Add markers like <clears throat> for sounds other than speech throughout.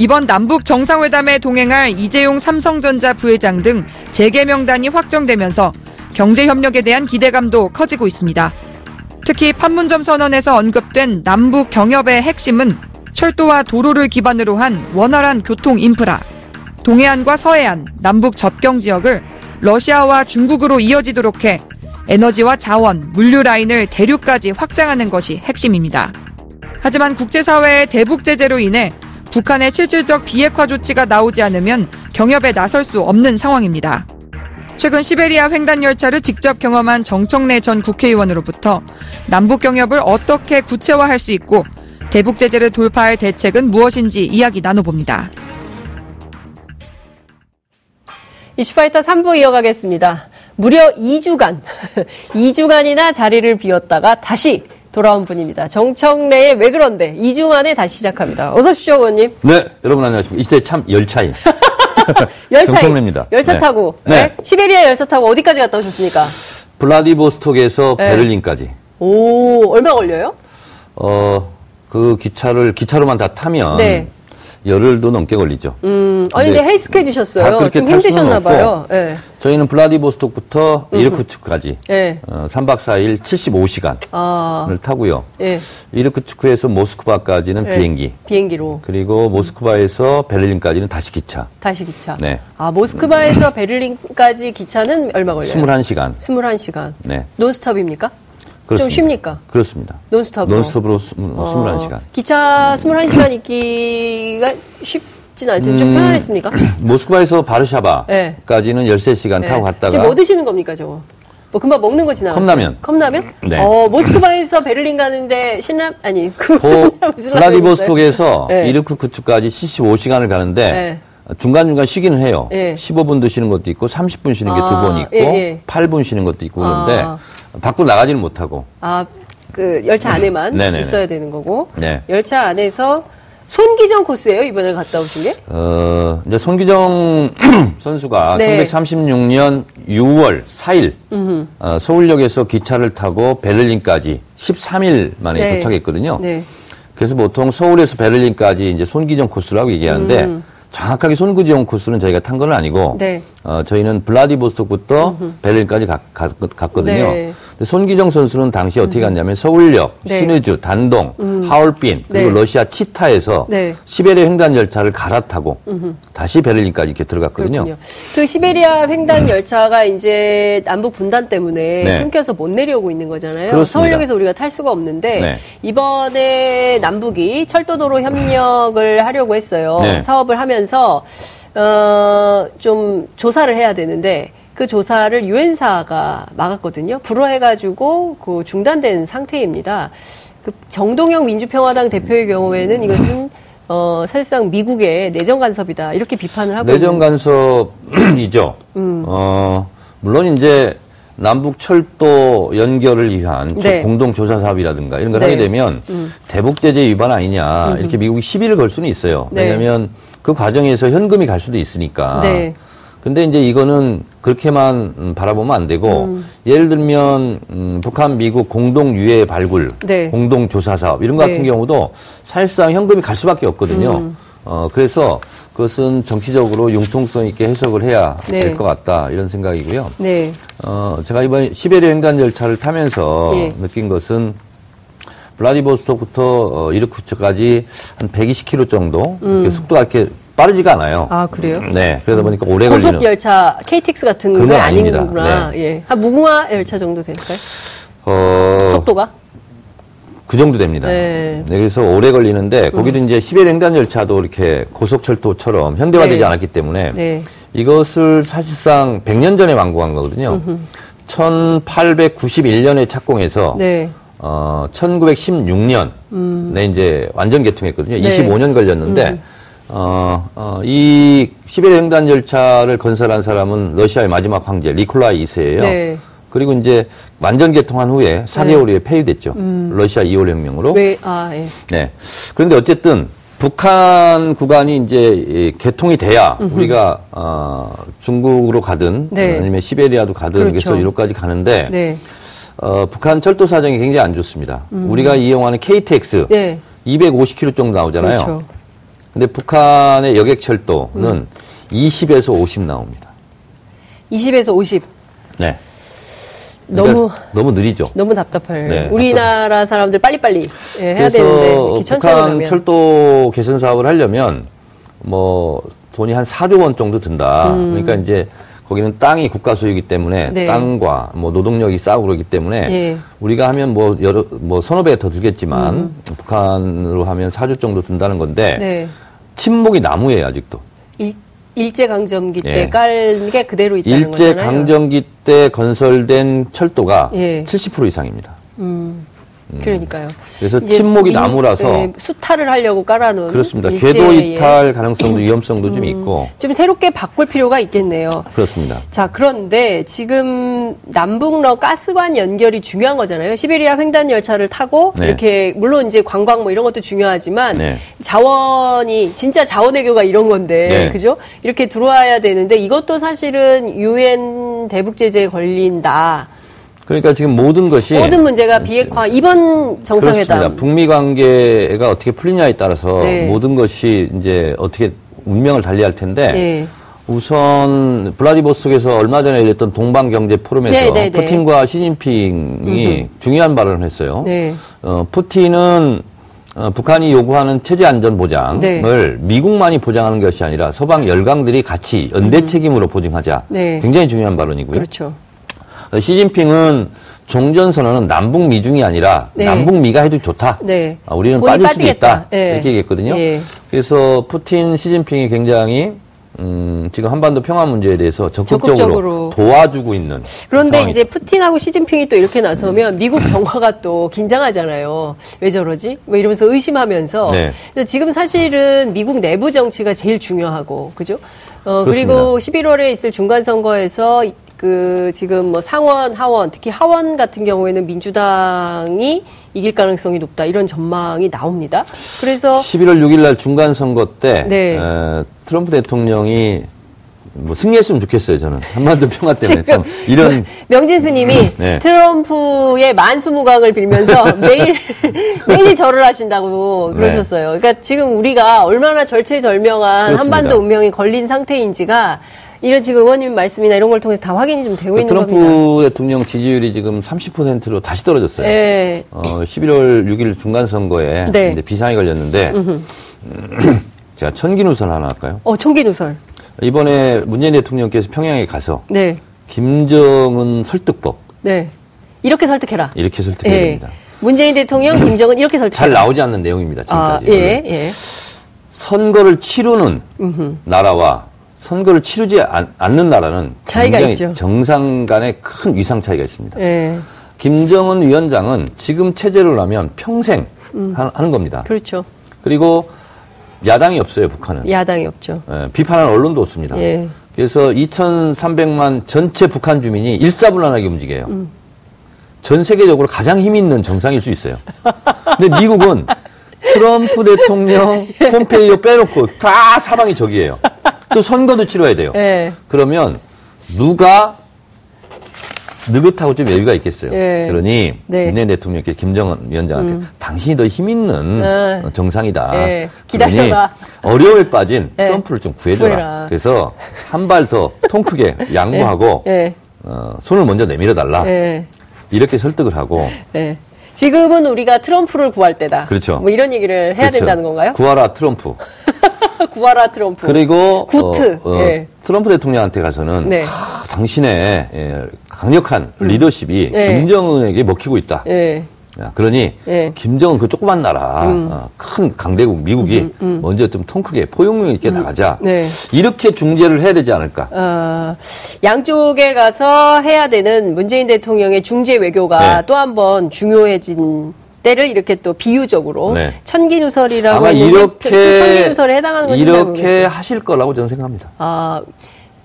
이번 남북 정상회담에 동행할 이재용 삼성전자 부회장 등 재계 명단이 확정되면서 경제 협력에 대한 기대감도 커지고 있습니다. 특히 판문점 선언에서 언급된 남북 경협의 핵심은 철도와 도로를 기반으로 한 원활한 교통 인프라, 동해안과 서해안, 남북 접경 지역을 러시아와 중국으로 이어지도록 해 에너지와 자원, 물류 라인을 대륙까지 확장하는 것이 핵심입니다. 하지만 국제사회의 대북 제재로 인해 북한의 실질적 비핵화 조치가 나오지 않으면 경협에 나설 수 없는 상황입니다. 최근 시베리아 횡단 열차를 직접 경험한 정청래 전 국회의원으로부터 남북 경협을 어떻게 구체화할 수 있고 대북 제재를 돌파할 대책은 무엇인지 이야기 나눠봅니다. 이슈파이터 3부 이어가겠습니다. 무려 2주간, 2주간이나 <laughs> 자리를 비웠다가 다시 돌아온 분입니다. 정청래의 왜 그런데 2주 만에 다시 시작합니다. 어서 오십시오, 의원님. 네, 여러분 안녕하십니까. 이 시대 참 열차인. <laughs> 열차 정청래입니다. 열차 네. 타고 네. 네. 시베리아 열차 타고 어디까지 갔다 오셨습니까? 블라디보스톡에서 네. 베를린까지. 오, 얼마 걸려요? 어, 그 기차를, 기차로만 다 타면. 네. 열흘도 넘게 걸리죠. 음, 아니 근데 근데 헬스케 다 드셨어요. 좀 힘드셨나. 봐요. 예. 저희는 블라디보스톡부터 이르크츠크까지. 예. 어, 3박 4일 75시간을 아, 타고요. 예. 이르크츠크에서 모스크바까지는 예. 비행기. 비행기로 그리고 모스크바에서 베를린까지는 다시 기차. 다시 기차. 네. 아, 모스크바에서 베를린까지 기차는 얼마 걸려요? 21시간. 21시간. 네. 논스톱입니까? 그렇습니다. 좀 쉽니까? 그렇습니다. 논스톱으로. 논스톱으로 21시간. 어, 기차 21시간 있기가 쉽진 않을 텐데 좀 음, 편안했습니까? <clears throat> 모스크바에서 바르샤바까지는 13시간 타고 갔다가 네. 지금 뭐 드시는 겁니까, 저거? 뭐 금방 먹는 거 지나갔어요? 컵라면. 컵라면? 네. 어, 모스크바에서 베를린 가는데 신라 아니, 그 블라디보스톡에서 네. 이르크크츠까지 75시간을 가는데 네. 중간 중간 쉬기는 해요. 네. 15분도 쉬는 것도 있고 30분 쉬는 게두 아, 번 있고 예, 예. 8분 쉬는 것도 있고 그런데 아. 밖으로 나가지는 못하고 아, 그 열차 안에만 네네네. 있어야 되는 거고. 네. 열차 안에서 손기정 코스예요, 이번에 갔다 오신 게? 어, 이제 손기정 <clears throat> 선수가 네. 1936년 6월 4일 어, 서울역에서 기차를 타고 베를린까지 13일 만에 네. 도착했거든요. 네. 그래서 보통 서울에서 베를린까지 이제 손기정 코스라고 얘기하는데 음. 정확하게 손기정 코스는 저희가 탄 건 아니고 네. 어, 저희는 블라디보스톡부터 베를린까지 가- 가- 갔거든요. 네. 근데 손기정 선수는 당시 어떻게 갔냐면 서울역, 네. 신의주, 단동, 하얼빈 그리고 네. 러시아 치타에서 네. 시베리아 횡단 열차를 갈아타고 다시 베를린까지 이렇게 들어갔거든요. 그렇군요. 그 시베리아 횡단 열차가 이제 남북 분단 때문에 네. 끊겨서 못 내려오고 있는 거잖아요. 그렇습니다. 서울역에서 우리가 탈 수가 없는데 네. 이번에 남북이 철도도로 협력을 하려고 했어요. 네. 사업을 하면서 어, 좀 조사를 해야 되는데 그 조사를 유엔사가 막았거든요. 불허해가지고 그 중단된 상태입니다. 그 정동영 민주평화당 대표의 경우에는 이것은 어, 사실상 미국의 내정 간섭이다 이렇게 비판을 하고 내정 간섭이죠. 음. 어, 물론 이제 남북 철도 연결을 위한 네. 공동 조사 사업이라든가 이런 걸 네. 하게 되면 대북 제재 위반 아니냐 이렇게 미국이 시비를 걸 수는 있어요. 네. 왜냐하면 그 과정에서 현금이 갈 수도 있으니까. 네. 근데 이제 이거는 그렇게만 음, 바라보면 안 되고 음. 예를 들면 음, 북한 미국 공동 유해 발굴, 네. 공동 조사 사업 이런 것 같은 네. 경우도 사실상 현금이 갈 수밖에 없거든요. 음. 어 그래서 그것은 정치적으로 융통성 있게 해석을 해야 네. 될것 같다 이런 생각이고요. 네. 어 제가 이번 시베리아 횡단 열차를 타면서 예. 느낀 것은 블라디보스톡부터 어, 이르쿠츠까지 한 120km 정도 이렇게 속도가 이렇게 빠르지가 않아요. 음. 아 그래요? 네, 그러다 보니까 오래 고속 걸리는. 열차 KTX 같은 건. 아닌구나. 예. 한 무궁화 열차 정도 될까요? 어, 속도가? 그 정도 됩니다. 네. 그래서 오래 걸리는데 거기도 이제 시베리아 횡단 열차도 이렇게 고속철도처럼 현대화되지 네. 않았기 때문에 네. 이것을 사실상 100년 전에 완공한 거거든요. 1891년에 착공해서 네. 어, 1916년에 이제 완전 개통했거든요. 네. 25년 걸렸는데 어, 어, 이 시베리아 횡단 열차를 건설한 사람은 러시아의 마지막 황제 리콜라이 2세예요. 네. 그리고 이제 완전 개통한 후에 4개월 후에 폐위됐죠. 러시아 2월 혁명으로. 왜, 아, 예. 네. 그런데 어쨌든 북한 구간이 이제 이 개통이 돼야 우리가 어, 중국으로 가든 네. 아니면 시베리아도 가든 그렇죠. 그래서 유럽까지 가는데 네. 어, 북한 철도 사정이 굉장히 안 좋습니다. 우리가 이용하는 KTX 네. 250km 정도 나오잖아요. 그렇죠. 근데 북한의 여객 철도는 20에서 50 나옵니다. 20에서 50. 네. 너무 그러니까 너무 느리죠. 너무 답답할. 네, 우리나라 사람들 빨리빨리 예, 해야 되는데 이렇게 천천히 북한 가면 철도 개선 사업을 하려면 뭐 돈이 한 4조 원 정도 든다. 그러니까 이제 거기는 땅이 국가 소유이기 때문에 음. 네. 땅과 뭐 노동력이 싸고 그러기 때문에 예. 우리가 하면 뭐 여러 뭐 서너 배 더 들겠지만 북한으로 하면 4조 정도 든다는 건데 음. 네. 침묵이 나무예요 아직도. 일, 일제 강점기 예. 때깔게 그대로 있다는 일제 거잖아요. 강점기 때 건설된 철도가 예. 70% 이상입니다. 음. 그러니까요. 그래서 침묵이 민- 나무라서 예, 수탈을 하려고 깔아놓은 그렇습니다. 궤도 이탈 가능성도 위험성도 좀 있고 좀 새롭게 바꿀 필요가 있겠네요. 그렇습니다. 자, 그런데 지금 남북러 가스관 연결이 중요한 거잖아요. 시베리아 횡단 열차를 타고 네. 이렇게 물론 이제 관광 뭐 이런 것도 중요하지만 네. 자원이 진짜 자원 외교가 이런 건데 네. 그죠? 이렇게 들어와야 되는데 이것도 사실은 유엔 대북 제재에 걸린다. 그러니까 지금 모든 것이 모든 문제가 비핵화 이번 그렇습니다. 정상회담 북미 관계가 어떻게 풀리냐에 따라서 네. 모든 것이 이제 어떻게 운명을 달리할 텐데 네. 우선 블라디보스톡에서 얼마 전에 열렸던 동방 경제 포럼에서 네, 네, 네. 푸틴과 시진핑이 중요한 발언을 했어요. 네. 어, 푸틴은 어, 북한이 요구하는 체제 안전 보장을 네. 미국만이 보장하는 것이 아니라 서방 열강들이 같이 연대 책임으로 보증하자. 네. 굉장히 중요한 발언이고요. 그렇죠. 어, 시진핑은 종전 선언은 남북 미중이 아니라 네. 남북 미가 해도 좋다. 네. 아, 우리는 빠질 수도 빠지겠다. 있다. 예. 이렇게 얘기했거든요. 예. 그래서 푸틴, 시진핑이 굉장히 음, 지금 한반도 평화 문제에 대해서 적극적으로, 적극적으로. 도와주고 있는 그런데 상황이다. 이제 푸틴하고 시진핑이 또 이렇게 나서면 미국 정화가 또 긴장하잖아요. 왜 저러지? 뭐 이러면서 의심하면서. 네. 지금 사실은 미국 내부 정치가 제일 중요하고, 그죠? 어, 그리고 11월에 있을 중간선거에서 그 지금 뭐 상원, 하원, 특히 하원 같은 경우에는 민주당이 이길 가능성이 높다. 이런 전망이 나옵니다. 그래서 11월 6일 날 중간 선거 때 네. 에, 트럼프 대통령이 뭐 승리했으면 좋겠어요. 저는 한반도 평화 때문에 지금 참 이런 명진 스님이 네. 트럼프의 만수무강을 빌면서 <laughs> 매일 매일 절을 하신다고 그러셨어요. 그러니까 지금 우리가 얼마나 절체절명한 네. 그렇습니다. 한반도 운명이 걸린 상태인지가 이런 지금 의원님 말씀이나 이런 걸 통해서 다 확인이 좀 되고 있는 트럼프 겁니다. 대통령 지지율이 지금 30%로 다시 떨어졌어요. 예. 어, 11월 6일 중간 선거에 네. 비상이 걸렸는데 <clears throat> 제가 천기 누설 하나 할까요? 어, 총기 누설. 이번에 문재인 대통령께서 평양에 가서 네. 김정은 설득법 네. 이렇게 설득해라. 이렇게 설득해야 예. 됩니다. 문재인 대통령, <clears throat> 김정은 이렇게 설득해라. 잘 나오지 않는 내용입니다. 아, 지금까지. 예, 예. 선거를 치르는 나라와 선거를 치르지 않, 는 나라는 굉장히. 정상 간의 큰 위상 차이가 있습니다. 예. 김정은 위원장은 지금 체제로라면 평생 음. 하, 는 겁니다. 그렇죠. 그리고 야당이 없어요, 북한은. 야당이 없죠. 예, 비판하는 언론도 없습니다. 예. 그래서 2,300만 전체 북한 주민이 일사불란하게 움직여요. 음. 전 세계적으로 가장 힘 있는 정상일 수 있어요. 근데 미국은 트럼프 대통령 <laughs> 폼페이오 빼놓고 다 사방이 적이에요. 또 선거도 치러야 돼요. 예. 그러면 누가 느긋하고 좀 여유가 있겠어요. 예. 그러니 네. 문재인 대통령께서 김정은 위원장한테 당신이 더 힘 있는 네. 정상이다. 예. 기다려라. 어려움에 빠진 예. 트럼프를 좀 구해줘라. 구해라. 그래서 한 발 더 통 크게 <laughs> 양보하고 예. 어, 손을 먼저 내밀어 달라. 예. 이렇게 설득을 하고 네. 지금은 우리가 트럼프를 구할 때다. 그렇죠. 뭐 이런 얘기를 해야 그렇죠. 된다는 건가요? 구하라 트럼프. <laughs> <laughs> 구하라 트럼프. 그리고 구트. 어, 어, 예. 트럼프 대통령한테 가서는 네. 하, 당신의 예, 강력한 리더십이 네. 김정은에게 먹히고 있다. 예. 야, 그러니 예. 음. 김정은 그 조그만 나라 어, 큰 강대국 미국이 먼저 좀 통 크게 포용력 있게 나가자. 네. 이렇게 중재를 해야 되지 않을까. 어, 양쪽에 가서 해야 되는 문재인 대통령의 중재 외교가 네. 또한 번 중요해진 때를 이렇게 또 비유적으로 네. 천기누설이라고 아마 이렇게 천기누설에 해당하는 건지 잘 이렇게. 하실 거라고 저는 생각합니다. 아,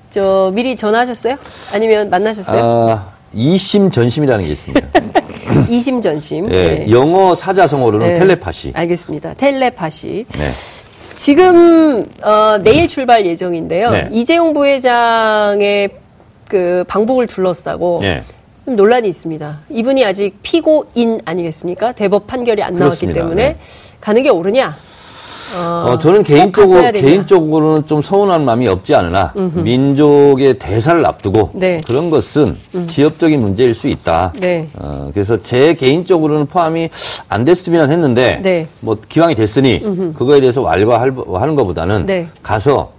저 미리 전화하셨어요? 아니면 만나셨어요? 아, 이심 전심이라는 게 있습니다. <laughs> 이심 전심. 예, 네. 영어 사자성어로는 네. 텔레파시. 알겠습니다. 텔레파시. 네. 지금 어, 내일 출발 예정인데요. 네. 이재용 부회장의 그 방북을 둘러싸고 예. 좀 논란이 있습니다. 이분이 아직 피고인 아니겠습니까? 대법 판결이 안 나왔기 그렇습니다. 때문에 네. 가는 게 옳으냐? 어, 저는 개인적으로. 개인적으로는 좀 서운한 마음이 없지 않으나 민족의 대사를 앞두고 네. 그런 것은 지역적인 문제일 수 있다. 네. 어, 그래서 제 개인적으로는 포함이 안 됐으면 했는데 네. 뭐 기왕이 됐으니 그거에 대해서 왈가하는 것보다는 네. 가서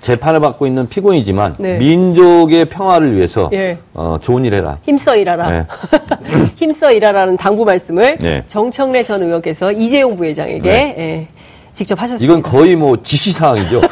재판을 받고 있는 피고인이지만 네. 민족의 평화를 위해서 예. 어, 좋은 일 해라. 힘써 일하라. 네. <laughs> 힘써 일하라는 당부 말씀을 네. 정청래 전 의원께서 이재용 부회장에게 네. 예, 직접 하셨습니다. 이건 거의 뭐 지시사항이죠.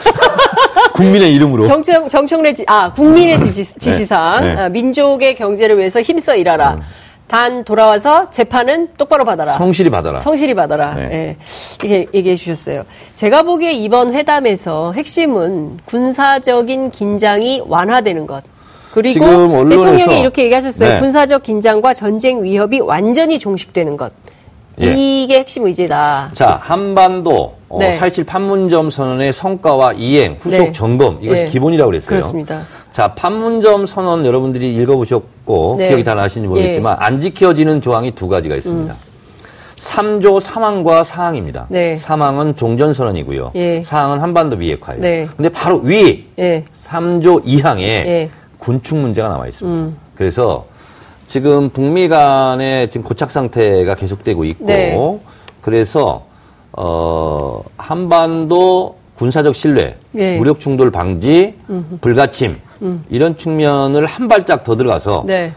<laughs> 국민의 이름으로. 정청, 정청래 지, 아, 국민의 <laughs> 지시, 지시사항. 네. 음. 아, 민족의 경제를 위해서 힘써 일하라. 단 돌아와서 재판은 똑바로 받아라. 성실히 받아라. 성실히 받아라. 네. 예. 이렇게 얘기해 주셨어요. 제가 보기에 이번 회담에서 핵심은 군사적인 긴장이 완화되는 것. 그리고 대통령이 이렇게 얘기하셨어요. 네. 군사적 긴장과 전쟁 위협이 완전히 종식되는 것. 예. 이게 핵심 의제다. 자, 한반도 어, 네. 4.27 판문점 선언의 성과와 이행, 후속 네. 점검 이것이 예. 기본이라고 그랬어요. 그렇습니다. 자, 판문점 선언 여러분들이 읽어보셨고 네. 기억이 다 나시는지 모르겠지만 안 지켜지는 조항이 두 가지가 있습니다. 3조 3항과 4항입니다. 음. 네. 3항은 종전선언이고요. 예. 4항은 한반도 비핵화예요. 네. 근데 바로 위 예. 3조 2항에 예. 군축 문제가 남아 있습니다. 음. 그래서 지금 북미 간의 지금 고착 상태가 계속되고 있고 네. 그래서 어 한반도 군사적 신뢰, 예. 무력 충돌 방지, 불가침 이런 측면을 한 발짝 더 들어가서 네.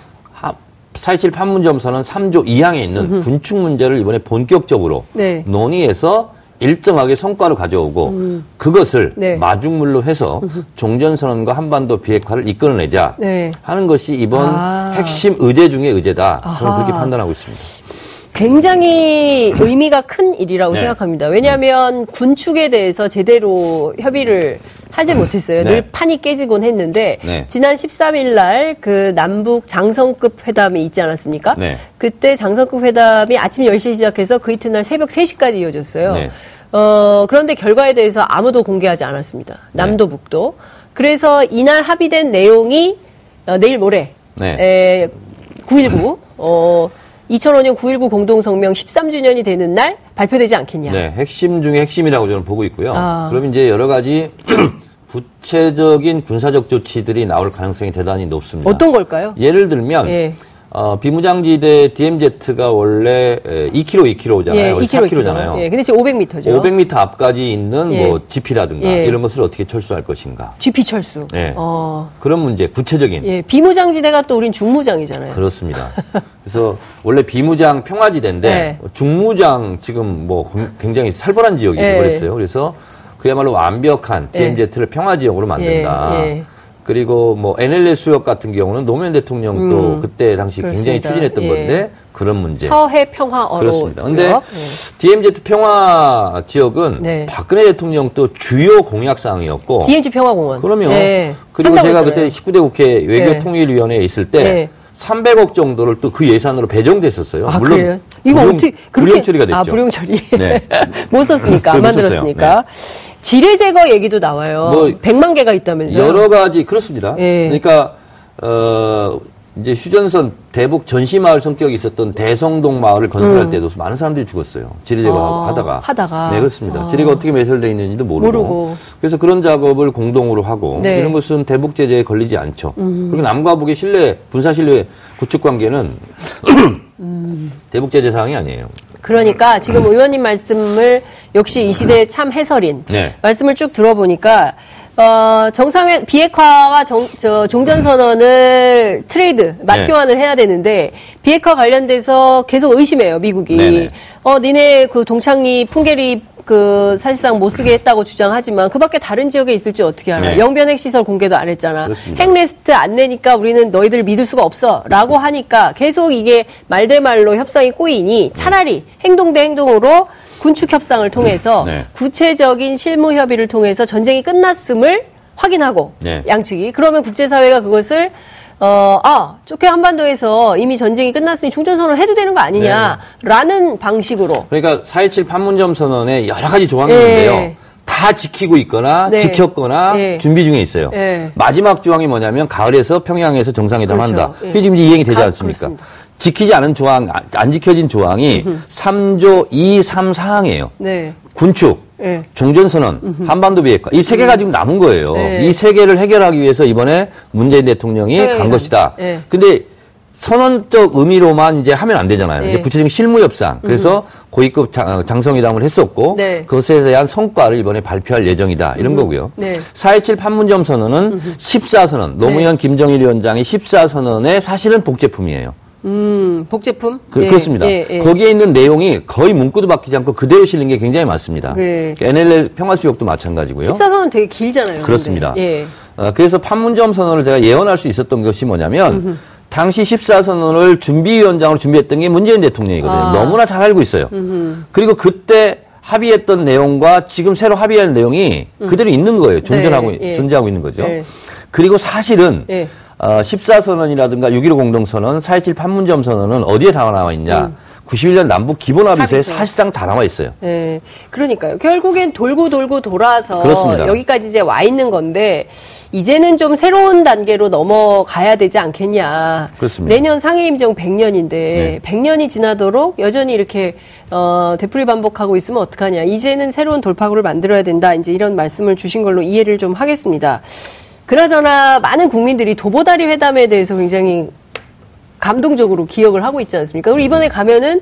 4.27 판문점 선언 3조 2항에 있는 군축 문제를 이번에 본격적으로 네. 논의해서 일정하게 성과를 가져오고 그것을 네. 마중물로 해서 <laughs> 종전선언과 한반도 비핵화를 이끌어내자 네. 하는 것이 이번 아. 핵심 의제 중의 의제다. 저는 아하. 그렇게 판단하고 있습니다. 굉장히 의미가 큰 일이라고 네. 생각합니다. 왜냐하면 군축에 대해서 제대로 협의를 하지 못했어요. 네. 늘 판이 깨지곤 했는데 네. 지난 13일 날 그 남북 장성급 회담이 있지 않았습니까? 네. 그때 장성급 회담이 아침 10시에 시작해서 그 이튿날 새벽 3시까지 이어졌어요. 네. 어, 그런데 결과에 대해서 아무도 공개하지 않았습니다. 남도 북도. 그래서 이날 합의된 내용이 어, 내일 모레 네. 에, 9.19 어, 2005년 9.19 공동성명 13주년이 되는 날 발표되지 않겠냐. 네, 핵심 중에 핵심이라고 저는 보고 있고요. 아. 그럼 이제 여러 가지 <clears throat> 구체적인 군사적 조치들이 나올 가능성이 대단히 높습니다. 어떤 걸까요? 예를 들면 예. 어, 비무장지대 DMZ가 원래 2km, 2km잖아요. 예, 2km, 4km잖아요. 예, 근데 지금 500m죠. 500m 앞까지 있는 예. 뭐 GP라든가 예. 이런 것을 어떻게 철수할 것인가. GP 철수. 네. 어, 그런 문제, 구체적인. 예, 비무장지대가 또 우린 중무장이잖아요. 그렇습니다. 그래서 원래 비무장 평화지대인데 네. 중무장 지금 뭐 굉장히 살벌한 지역이 예. 되버렸어요. 그래서 그야말로 완벽한 DMZ를 평화지역으로 만든다. 예, 예. 그리고 뭐 NLL 수역 같은 경우는 노무현 대통령도 음, 그때 당시 굉장히 그렇습니다. 추진했던 예. 건데 그런 문제. 서해 평화 어로. 그렇습니다. 근데 예. DMZ 평화 지역은 네. 박근혜 대통령 또 주요 공약 사항이었고 DMZ 평화 공원. 그러면 예. 그리고 제가 했잖아요. 그때 19대 국회 네. 외교 통일 위원회에 있을 때 네. 300억 정도를 또 그 예산으로 배정됐었어요. 아, 물론 그래요? 이거 불용, 어떻게 불용 처리가 됐죠. 아, 불용 처리. 네. <laughs> 못 썼으니까 안. 만들었으니까. 지뢰 제거 얘기도 나와요. 뭐 100만 개가 있다면서요. 여러 가지 그렇습니다. 예. 그러니까 어 이제 휴전선 대북 전시 마을 성격이 있었던 대성동 마을을 건설할 때도 많은 사람들이 죽었어요. 지뢰 제거 음. 아, 하다가. 하다가. 네, 그렇습니다. 아. 지뢰가 어떻게 매설되어 있는지도 모르고. 모르고. 그래서 그런 작업을 공동으로 하고 네. 음. 이런 것은 대북 제재에 걸리지 않죠. 그리고 남과 북의 신뢰, 군사 신뢰 구축 관계는 <clears throat> 음. 대북 제재 사항이 아니에요. 그러니까 지금 의원님 말씀을 역시 이 시대의 참 해설인 네. 말씀을 쭉 들어보니까 어, 정상회 비핵화와 정, 저, 종전선언을 트레이드 맞교환을 해야 되는데 비핵화 관련돼서 계속 의심해요 미국이 네네. 어 니네 그 동창리 풍계리 그 사실상 못 쓰게 했다고 주장하지만 그밖에 다른 지역에 있을지 어떻게 알아? 네. 영변 핵시설 공개도 안 했잖아. 그렇습니다. 핵리스트 안 내니까 우리는 너희들 믿을 수가 없어라고 하니까 계속 이게 말대말로 협상이 꼬이니 차라리 행동 대 행동으로 군축 협상을 통해서 네. 구체적인 실무 협의를 통해서 전쟁이 끝났음을 확인하고 네. 양측이 그러면 국제사회가 그것을 어, 아, 좋게 한반도에서 이미 전쟁이 끝났으니 총전선언을 해도 되는 거 아니냐라는 방식으로 그러니까 4.27 판문점 선언에 여러 가지 조항이 있는데요. 예. 다 지키고 있거나 네. 지켰거나 예. 준비 중에 있어요. 예. 마지막 조항이 뭐냐면 가을에서 평양에서 정상회담 그렇죠. 한다. 예. 그게 지금 이행이 되지 가- 않습니까? 그렇습니다. 지키지 않은 조항, 안- 안 지켜진 조항이 3조 2, 3 사항이에요. 네. 군축, 예. 종전선언, 한반도 비핵화 이 세 개가 지금 남은 거예요. 네. 이세 개를 해결하기 위해서 이번에 문재인 대통령이 평양에 간 간- 것이다. 네. 근데 선언적 의미로만 이제 하면 안 되잖아요. 네. 이제 구체적인 실무 협상. 그래서 고위급 장, 장성회담을 했었고 네. 그것에 대한 성과를 이번에 발표할 예정이다. 이런 거고요. 네. 4.27 판문점 선언은 14선언, 노무현 김정일 위원장의 14선언의 사실은 복제품이에요. 음, 복제품? 그, 예, 렇습니다 예, 예. 거기에 있는 내용이 거의 문구도 바뀌지 않고 그대로 실린 게 굉장히 많습니다. 네. NLL 평화수역도 마찬가지고요. 14선은 되게 길잖아요. 그렇습니다. 어, 그래서 판문점 선언을 제가 예언할 수 있었던 것이 뭐냐면 당시 14선언을 준비위원장으로 준비했던 게 문재인 대통령이거든요. 아. 너무나 잘 알고 있어요. 그리고 그때 합의했던 내용과 지금 새로 합의할 내용이 그대로 있는 거예요. 존재하고, 네, 예. 존재하고 있는 거죠. 예. 그리고 사실은 예. 어, 14선언이라든가 6.15 공동선언, 4.27 판문점 선언은 어디에 다 나와 있냐. 91년 남북 기본합의서에 합의서. 사실상 다 나와 있어요. 예. 그러니까요. 결국엔 돌고 돌고 돌아서 그렇습니다. 여기까지 이제 와 있는 건데 이제는 좀 새로운 단계로 넘어가야 되지 않겠냐. 그렇습니다. 내년 상해임정 100년인데 네. 100년이 지나도록 여전히 이렇게 어, 되풀이 반복하고 있으면 어떡하냐. 이제는 새로운 돌파구를 만들어야 된다. 이제 이런 말씀을 주신 걸로 이해를 좀 하겠습니다. 그나저나 많은 국민들이 도보다리 회담에 대해서 굉장히 감동적으로 기억을 하고 있지 않습니까? 그리고 이번에 가면은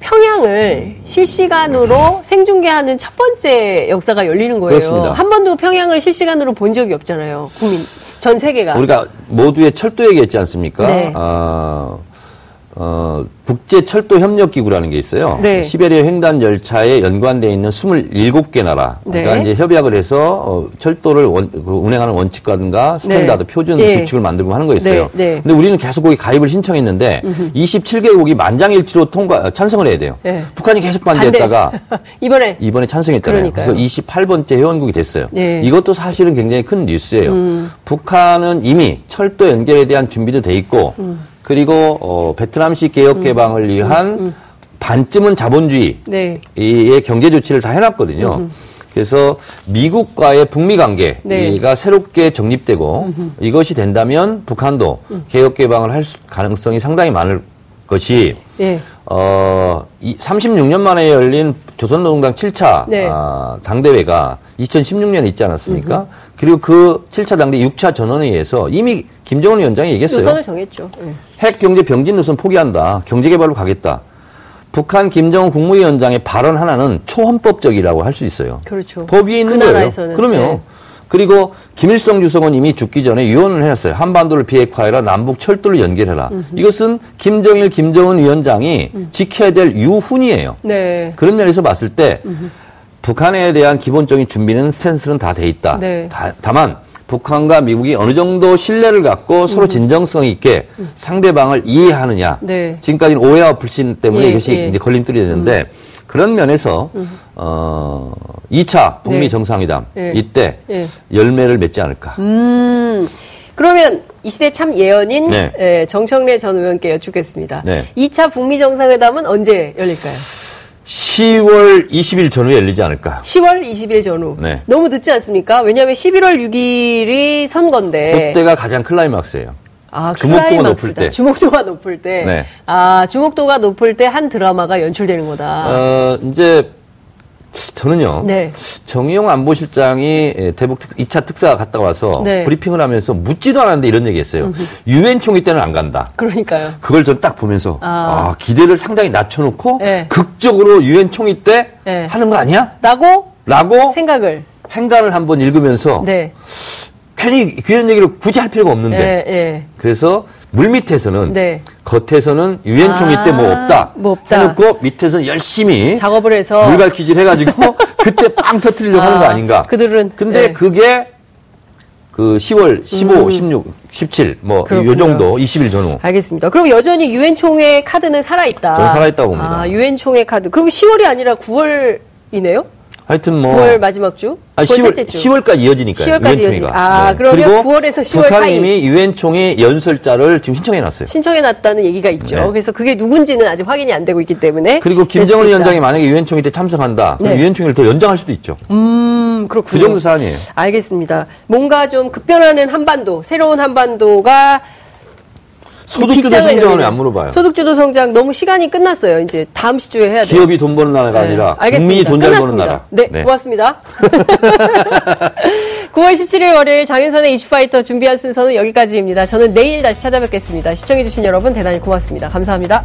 평양을 실시간으로 생중계하는 첫 번째 역사가 열리는 거예요. 그렇습니다. 한 번도 평양을 실시간으로 본 적이 없잖아요. 국민 전 세계가. 우리가 모두의 철도 얘기했지 않습니까? 네. 어, 어, 국제 철도 협력 기구라는 게 있어요. 네. 시베리아 횡단 열차에 연관되어 있는 27개 나라. 그러니까 네. 이제 협약을 해서 어, 철도를 원- 그 운행하는 원칙과든가 스탠다드, 네. 표준 예. 규칙을 만들고 하는 거 있어요. 네, 네. 근데 우리는 계속 거기 가입을 신청했는데 27개국이 만장일치로 통과, 어, 찬성을 해야 돼요. 네. 북한이 계속 반대했다가 <laughs> 이번에 이번에 찬성했잖아요. 그러니까요. 그래서 28번째 회원국이 됐어요. 네. 음. 이것도 사실은 굉장히 큰 뉴스예요. 북한은 이미 철도 연결에 대한 준비도 돼 있고, 음. 그리고 어, 베트남식 개혁 개방을 위한 반쯤은 자본주의 네. 의 경제 조치를 다 해놨거든요. 그래서 미국과의 북미 관계가 네. 새롭게 정립되고 이것이 된다면 북한도 음. 개혁 개방을 할 수- 가능성이 상당히 많을 것이 예. 어, 이 36년 만에 열린 조선노동당 7차 네. 아, 당대회가 2016년에 있지 않았습니까? 그리고 그 7차 당대 6차 전원회의에서 이미 김정은 위원장이 얘기했어요. 노선을 정했죠. 예. 핵 경제 병진 노선 포기한다. 경제 개발로 가겠다. 북한 김정은 국무위원장의 발언 하나는 초헌법적이라고 할 수 있어요. 그렇죠. 법 위에 있는 그 거예요. 그러면 네. 그리고 김일성 주석은 이미 죽기 전에 유언을 해놨어요. 한반도를 비핵화해라, 남북 철도를 연결해라. 이것은 김정일, 김정은 위원장이 지켜야 될 유훈이에요. 네. 그런 면에서 봤을 때 북한에 대한 기본적인 준비는 스탠스는 다 돼 있다. 네. 다, 만 북한과 미국이 어느 정도 신뢰를 갖고 음. 서로 진정성 있게 상대방을 이해하느냐. 네. 지금까지는 오해와 불신 때문에 예, 이것이 예. 이제 걸림돌이 됐는데 그런 면에서 어 2차 북미 네. 정상회담 예. 이때 예. 열매를 맺지 않을까. 음. 그러면 이 시대 참 예언인 네. 예, 정청래 전 의원께 여쭙겠습니다. 네. 2차 북미 정상회담은 언제 열릴까요? 10월 20일 전후에 열리지 않을까. 10월 20일 전후. 네. 너무 늦지 않습니까? 왜냐하면 11월 6일이 선거인데. 그때가 가장 클라이막스예요. 아, 주목도가. 높을 때. 주목도가 높을 때. 네. 아, 주목도가 높을 때 한 드라마가 연출되는 거다. 어 이제 저는요. 네. 정의용 안보실장이 예, 대북 특, 2차 특사 갔다 와서 네. 브리핑을 하면서 묻지도 않았는데 이런 얘기 했어요. 유엔 총회 때는 안 간다. 그러니까요. 그걸 전딱 보면서 아. 아, 기대를 상당히 낮춰놓고 네. 극적으로 유엔 총회 때 네. 하는 거 아니야? 라고 라고 생각을. 행간을 한번 읽으면서 네. 괜히 그런 얘기를 굳이 할 필요가 없는데 예, 예. 그래서 물 밑에서는 네. 겉에서는 유엔 총회 때뭐 아, 없다, 뭐 없다. 해놓고 밑에서는 열심히 작업을 해서. 물갈퀴질 해가지고 <laughs> 그때 빵 터트리려고 하는 거 아, 아닌가? 그들은. 근데 네. 그게 그 10월 15, 16, 17, 뭐, 요. 정도, 20일 전후. 알겠습니다. 그럼 여전히 유엔 총회 카드는 살아있다. 저는 살아있다고 봅니다. 아, 유엔 총회 카드. 그럼 10월이 아니라 9월이네요? 하여튼 뭐. 9월 마지막 주? 아니, 9월 10월, 셋째 주. 10월까지 이어지니까요. 10월까지 유엔 이어지니까. 아, 그러면 그리고 9월에서 10월 북한이 사이. 이미 유엔 총회 연설자를 지금 신청해 놨어요. 신청해 놨다는 얘기가 있죠. 네. 그래서 그게 누군지는 아직 확인이 안 되고 있기 때문에. 그리고 될 김정은. 위원장이 만약에 유엔 총회 때 참석한다. 그럼 네. 유엔 총회를 더 연장할 수도 있죠. 음, 그렇군요. 그 정도 사안이에요. 알겠습니다. 뭔가 좀 급변하는 한반도, 새로운 한반도가 소득주도. 왜안 물어봐요? 소득주도 성장 너무 시간이 끝났어요. 이제 다음 시주에 해야 돼요. 기업이 돈 버는 나라가 네, 아니라 알겠습니다. 국민이 돈 잘 버는. 나라. 네, 고맙습니다. <laughs> 9월 17일 월요일 장윤선의 이슈파이터 준비한 순서는 여기까지입니다. 저는 내일 다시 찾아뵙겠습니다. 시청해주신 여러분 대단히 고맙습니다. 감사합니다.